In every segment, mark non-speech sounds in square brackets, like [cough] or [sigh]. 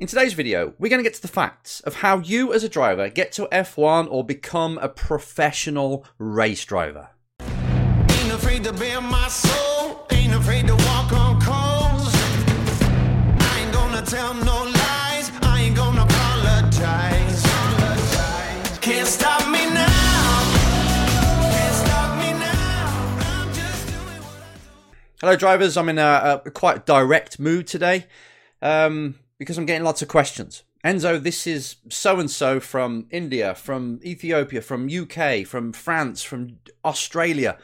In today's video, we're going to get to the facts of how you as a driver get to F1 or become a professional race driver. Ain't afraid to bare my soul. Ain't afraid to walk on coals. I ain't gonna tell no lies. I ain't gonna apologize. Can't stop me now. Can't stop me now. I'm just doing what I Hello, drivers. I'm in a, a quite direct mood today um, because I'm getting lots of questions. Enzo, this is so and so from India, from Ethiopia, from UK, from France, from Australia.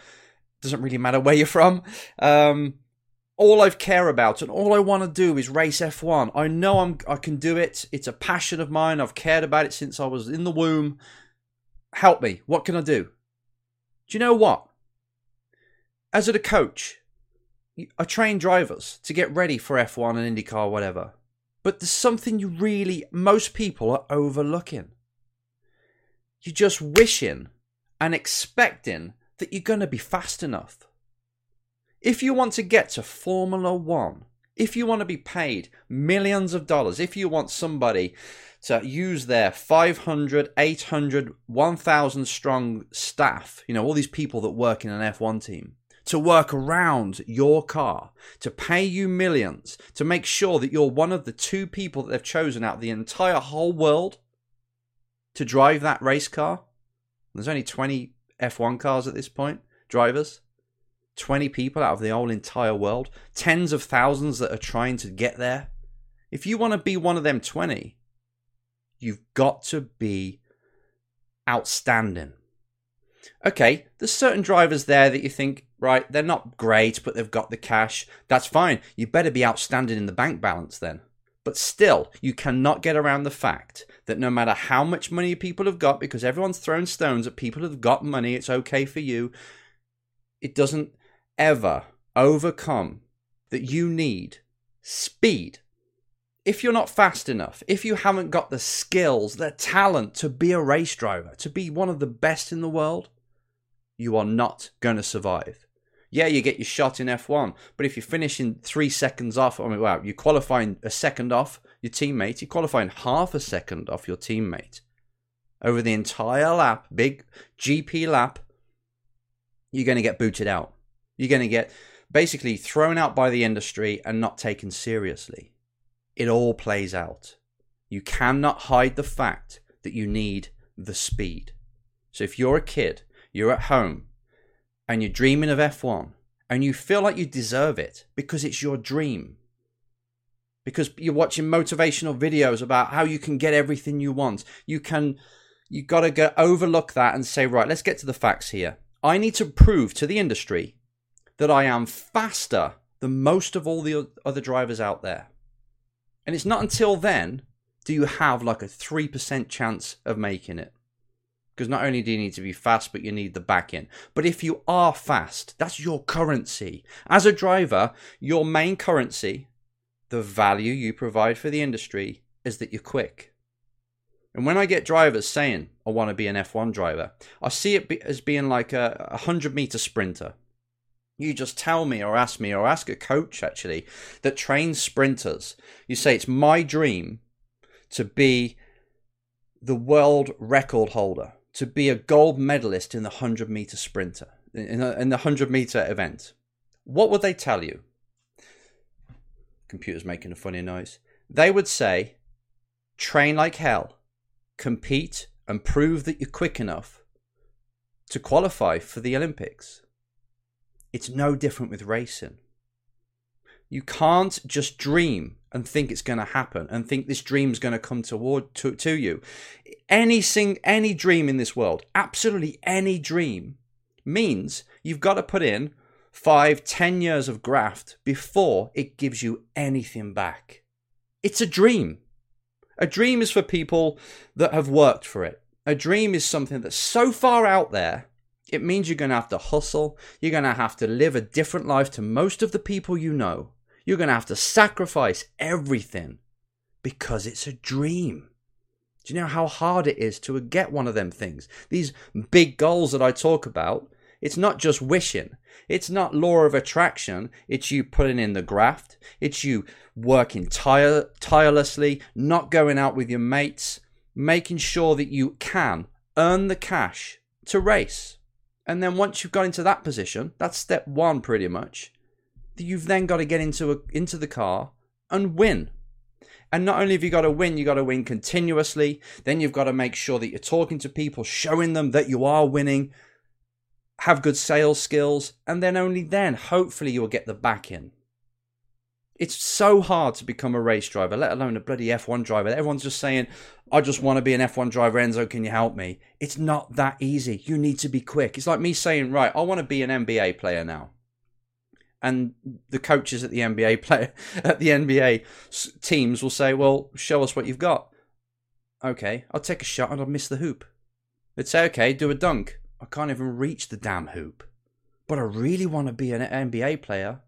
Doesn't really matter where you're from. Um, all I care about and all I want to do is race F1. I know I'm I can do it. It's a passion of mine. I've cared about it since I was in the womb. Help me. What can I do? Do you know what? As a coach, I train drivers to get ready for F1 and IndyCar, whatever. But there's something you really, most people are overlooking. You're just wishing and expecting that you're going to be fast enough. If you want to get to Formula One, if you want to be paid millions of dollars, if you want somebody to use their 500, 800, 1,000 strong staff, you know, all these people that work in an F1 team, to work around your car, to pay you millions, to make sure that you're one of the two people that they've chosen out of the entire whole world to drive that race car. There's only 20 F1 cars at this point, drivers. 20 people out of the whole entire world, tens of thousands that are trying to get there. If you want to be one of them 20, you've got to be outstanding. Okay, there's certain drivers there that you think, right, they're not great, but they've got the cash. That's fine. You better be outstanding in the bank balance then. But still, you cannot get around the fact that no matter how much money people have got, because everyone's throwing stones at people who've got money, it's okay for you, it doesn't ever overcome that you need speed. If you're not fast enough, if you haven't got the skills, the talent to be a race driver, to be one of the best in the world, you are not going to survive. Yeah, you get your shot in F1, but if you're finishing three seconds off, I mean, wow, you're qualifying a second off your teammate, you're qualifying half a second off your teammate over the entire lap, big GP lap, you're going to get booted out. You're going to get basically thrown out by the industry and not taken seriously. It all plays out. You cannot hide the fact that you need the speed. So if you're a kid, you're at home, and you're dreaming of F1, and you feel like you deserve it because it's your dream, because you're watching motivational videos about how you can get everything you want, you can, you got to go overlook that and say, right, let's get to the facts here. I need to prove to the industry that I am faster than most of all the other drivers out there. And it's not until then do you have like a 3% chance of making it. Because not only do you need to be fast, but you need the back end. But if you are fast, that's your currency. As a driver, your main currency, the value you provide for the industry, is that you're quick. And when I get drivers saying, I want to be an F1 driver, I see it as being like a 100 meter sprinter. You just tell me or ask me or ask a coach actually that trains sprinters. You say, It's my dream to be the world record holder, to be a gold medalist in the 100 meter sprinter, in, a, in the 100 meter event. What would they tell you? Computer's making a funny noise. They would say, Train like hell compete and prove that you're quick enough to qualify for the Olympics. It's no different with racing. You can't just dream and think it's going to happen and think this dream's going to come toward to, to you. Any sing any dream in this world, absolutely any dream, means you've got to put in five, ten years of graft before it gives you anything back. It's a dream. A dream is for people that have worked for it. A dream is something that's so far out there, it means you're going to have to hustle. You're going to have to live a different life to most of the people you know. You're going to have to sacrifice everything because it's a dream. Do you know how hard it is to get one of them things? These big goals that I talk about, It's not just wishing. It's not law of attraction. It's you putting in the graft. It's you working tire- tirelessly, not going out with your mates, making sure that you can earn the cash to race. And then once you've got into that position, that's step one pretty much. You've then got to get into a, into the car and win. And not only have you got to win, you've got to win continuously. Then you've got to make sure that you're talking to people, showing them that you are winning, have good sales skills, and then only then, hopefully, you'll get the back in. It's so hard to become a race driver, let alone a bloody F1 driver. Everyone's just saying, I just want to be an F1 driver. Enzo, can you help me? It's not that easy. You need to be quick. It's like me saying, right, I want to be an NBA player now. And the coaches at the NBA [laughs] player at the NBA teams will say, well, show us what you've got. Okay, I'll take a shot and I'll miss the hoop. They'd say, okay, do a dunk. I can't even reach the damn hoop. But I really want to be an NBA player.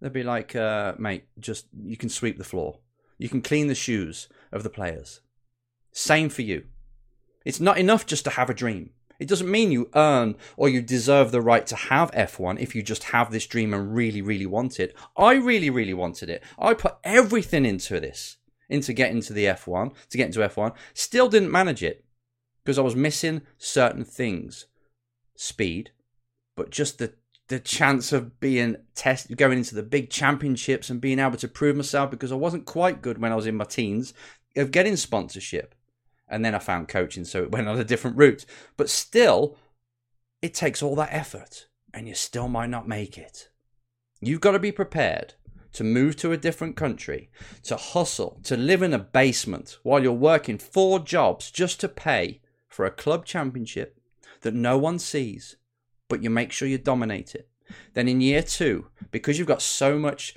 They'd be like, uh, mate, just you can sweep the floor. You can clean the shoes of the players. Same for you. It's not enough just to have a dream. It doesn't mean you earn or you deserve the right to have F1 if you just have this dream and really, really want it. I really, really wanted it. I put everything into this, into getting to the F1, to get into F1. Still didn't manage it because I was missing certain things. Speed, but just the the chance of being test going into the big championships and being able to prove myself because I wasn't quite good when I was in my teens of getting sponsorship. And then I found coaching, so it went on a different route. But still, it takes all that effort, and you still might not make it. You've got to be prepared to move to a different country, to hustle, to live in a basement while you're working four jobs just to pay for a club championship that no one sees, but you make sure you dominate it. Then in year two, because you've got so much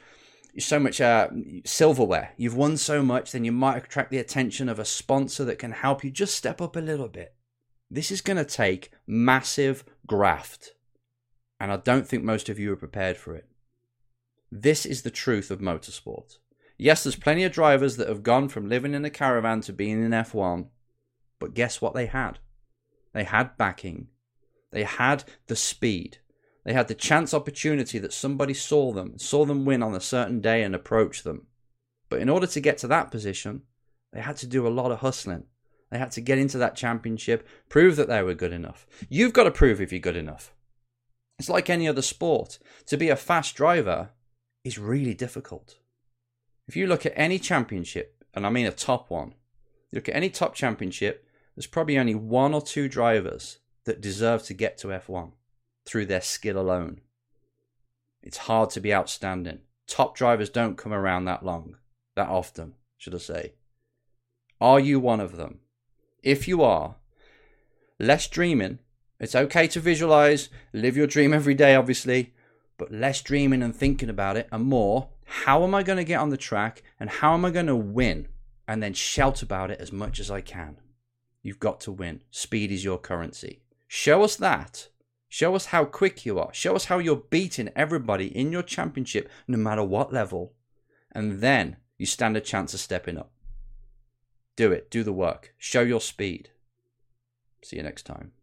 so much uh, silverware, you've won so much, then you might attract the attention of a sponsor that can help you just step up a little bit. This is going to take massive graft, and I don't think most of you are prepared for it. This is the truth of motorsport. Yes, there's plenty of drivers that have gone from living in a caravan to being in F1, but guess what they had? They had backing, they had the speed, they had the chance opportunity that somebody saw them, saw them win on a certain day and approach them. But in order to get to that position, they had to do a lot of hustling. They had to get into that championship, prove that they were good enough. You've got to prove if you're good enough. It's like any other sport. To be a fast driver is really difficult. If you look at any championship, and I mean a top one, look at any top championship, there's probably only one or two drivers that deserve to get to F1 through their skill alone. It's hard to be outstanding. Top drivers don't come around that long, that often, should I say. Are you one of them? If you are, less dreaming. It's okay to visualize, live your dream every day, obviously, but less dreaming and thinking about it and more. How am I going to get on the track and how am I going to win? And then shout about it as much as I can. You've got to win. Speed is your currency. Show us that, Show us how quick you are. Show us how you're beating everybody in your championship, no matter what level. And then you stand a chance of stepping up. Do it. Do the work. Show your speed. See you next time.